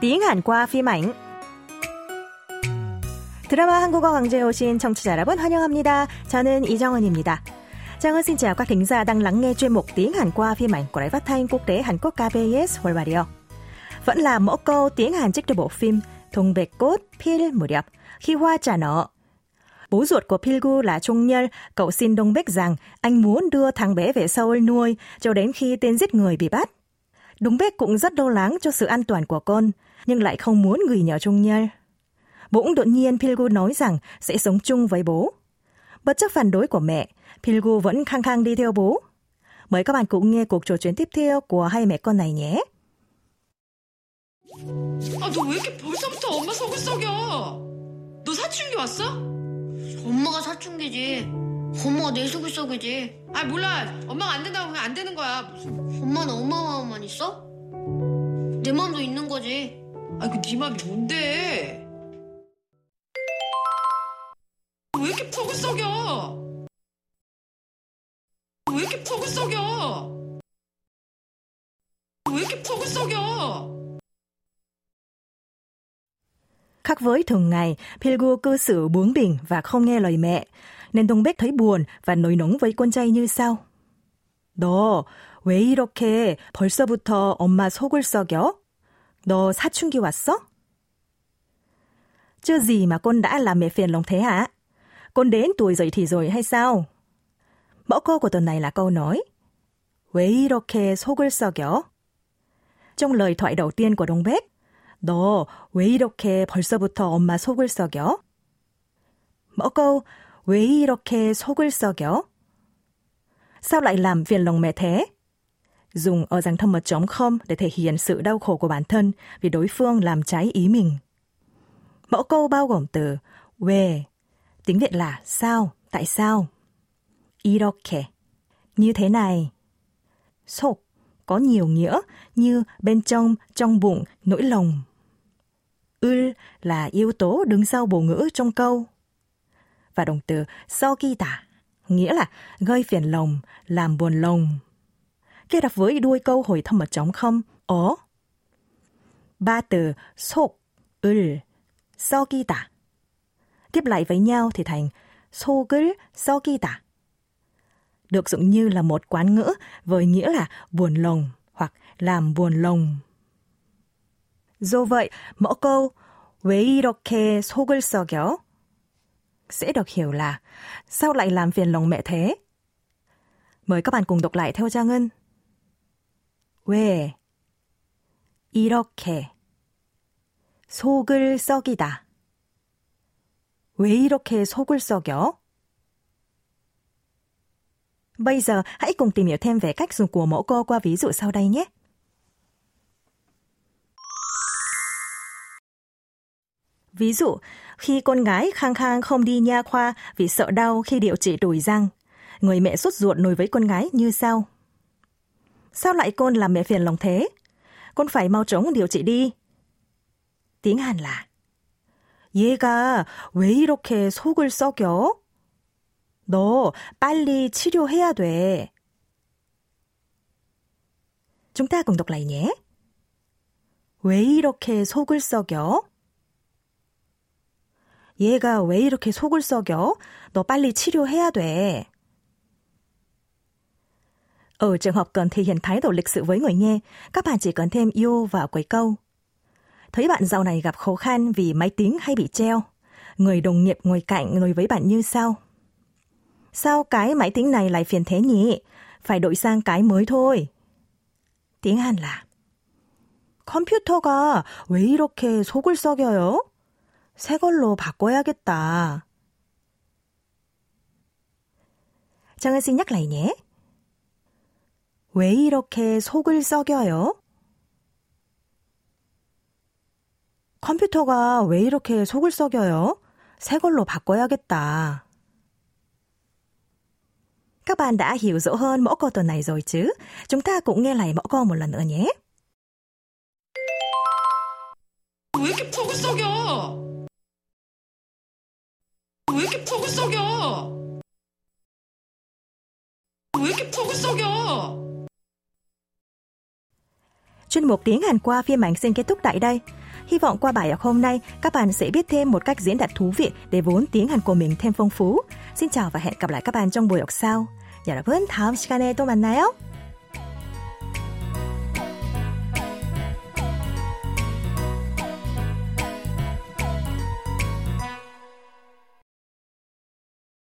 tiếng Hàn qua phim ảnh. 드라마 한국어 강좌에 오신 청취자 여러분 환영합니다. 저는 이정은입니다. Trang xin chào các thính giả đang lắng nghe chuyên mục tiếng Hàn qua phim ảnh của Đài Phát thanh Quốc tế Hàn Quốc KBS World Radio. Vẫn là mẫu câu tiếng Hàn trích từ bộ phim Thùng Bạch Cốt Pil Muriap khi hoa trả nợ. Bố ruột của Pilgu là Trung Nhal, cậu xin Đông Bích rằng anh muốn đưa thằng bé về Seoul nuôi cho đến khi tên giết người bị bắt. Đông Bích cũng rất lo lắng cho sự an toàn của con, nhưng lại không muốn gửi nhờ Trung Nhal. Bỗng đột nhiên Pilgu nói rằng sẽ sống chung với bố. Bất chấp phản đối của mẹ, Pilgu vẫn khăng khăng đi theo bố. Mời các bạn cùng nghe cuộc trò chuyện tiếp theo của hai mẹ con này nhé. 아, 너 왜 이렇게 벌써부터 엄마 속을 썩여? 너 사춘기 왔어? 엄마가 사춘기지. 엄마가 내 속을 썩이지. 아, 몰라. 엄마가 안 된다고 그냥 안 되는 거야. 엄마는 엄마 마음만 있어? 내 마음도 있는 거지. 아, 그네 맘이 뭔데? 왜 이렇게 속을 썩여? 왜 이렇게 속을 썩여? 왜 이렇게 속을 썩여? Khác với thường ngày, Pilgu cư xử bướng bỉnh và không nghe lời mẹ, nên Đông Bách thấy buồn và nổi nóng với con trai như sau. 너 왜 이렇게 벌써부터 엄마 속을 썩여? 너 사춘기 왔어? Chưa gì mà con đã làm mẹ phiền lòng thế hả? Con đến tuổi dậy thì rồi hay sao? Mẫu câu của tuần này là câu nói 왜 이렇게 속을 썩여? Trong lời thoại đầu tiên của Đông Bách, 너 왜 이렇게 벌써부터 엄마 속을 썩여? Mẫu câu 왜 이렇게 속을 썩여? Sao lại làm phiền lòng mẹ thế? Dùng ở dạng thâm mật trống không để thể hiện sự đau khổ của bản thân vì đối phương làm trái ý mình. Mẫu câu bao gồm từ 왜, tiếng Việt là sao, tại sao. 이렇게, như thế này. 속, có nhiều nghĩa như bên trong, trong bụng, nỗi lòng. 을 là yếu tố đứng sau bổ ngữ trong câu. Và động từ 썩이다, nghĩa là gây phiền lòng, làm buồn lòng. Kết hợp với đuôi câu hồi thâm mật trống không, ó. Ba từ 속, 을, 썩이다. Tiếp lại với nhau thì thành 속을 썩이다. Được dụng như là một quán ngữ với nghĩa là buồn lòng hoặc làm buồn lòng. Do vậy, mẫu câu 왜 이렇게 속을 썩여? sẽ được hiểu là sao lại làm phiền lòng mẹ thế? Mời các bạn cùng đọc lại theo Trang Ngân. 왜 이렇게 속을 썩이다. 왜 이렇게 속을 썩여? Bây giờ hãy cùng tìm hiểu thêm về cách dùng của mẫu câu qua ví dụ sau đây nhé. Ví dụ, khi con gái khăng khăng không đi nha khoa vì sợ đau khi điều trị đùi răng, người mẹ sốt ruột nói với con gái như sau. Sao lại con làm mẹ phiền lòng thế? Con phải mau chóng điều trị đi. Tiếng Hàn là 얘가 왜 이렇게 속을 썩여? 너 빨리 치료해야 돼. Chúng ta cùng đọc lại nhé. 왜 이렇게 속을 썩여? 얘가 왜 이렇게 속을 썩여? 너 빨리 치료해야 돼. Ở trường hợp cần thể hiện thái độ lịch sự với người nghe, các bạn chỉ cần thêm yêu vào cuối câu. Thấy bạn dạo này gặp khó khăn vì máy tính hay bị treo. Người đồng nghiệp ngồi cạnh nói với bạn như sau. Sao cái máy tính này lại phiền thế nhỉ? Phải đổi sang cái mới thôi. tiếng Hàn là 컴퓨터가 왜 이렇게 속을 썩여요? 새 걸로 바꿔야겠다. 정은 씨 nhắc lại nhé. 왜 이렇게 속을 썩여요? 컴퓨터가 왜 이렇게 속을 썩여요? 새 걸로 바꿔야겠다. Các bạn đã hiểu rõ hơn mẫu câu tuần này rồi chứ? Chúng ta cũng nghe lại mẫu câu một lần nữa nhé. 왜 이렇게 속을 썩여? 왜 이렇게 속을 썩여? 왜 이렇게 속을 썩여? Chuyên mục tiếng Hàn qua phim ảnh xin kết thúc tại đây. Hy vọng qua bài học hôm nay, các bạn sẽ biết thêm một cách diễn đạt thú vị để vốn tiếng Hàn của mình thêm phong phú. Xin chào và hẹn gặp lại các bạn trong buổi học sau. 여러분, 다음 시간에 또 만나요.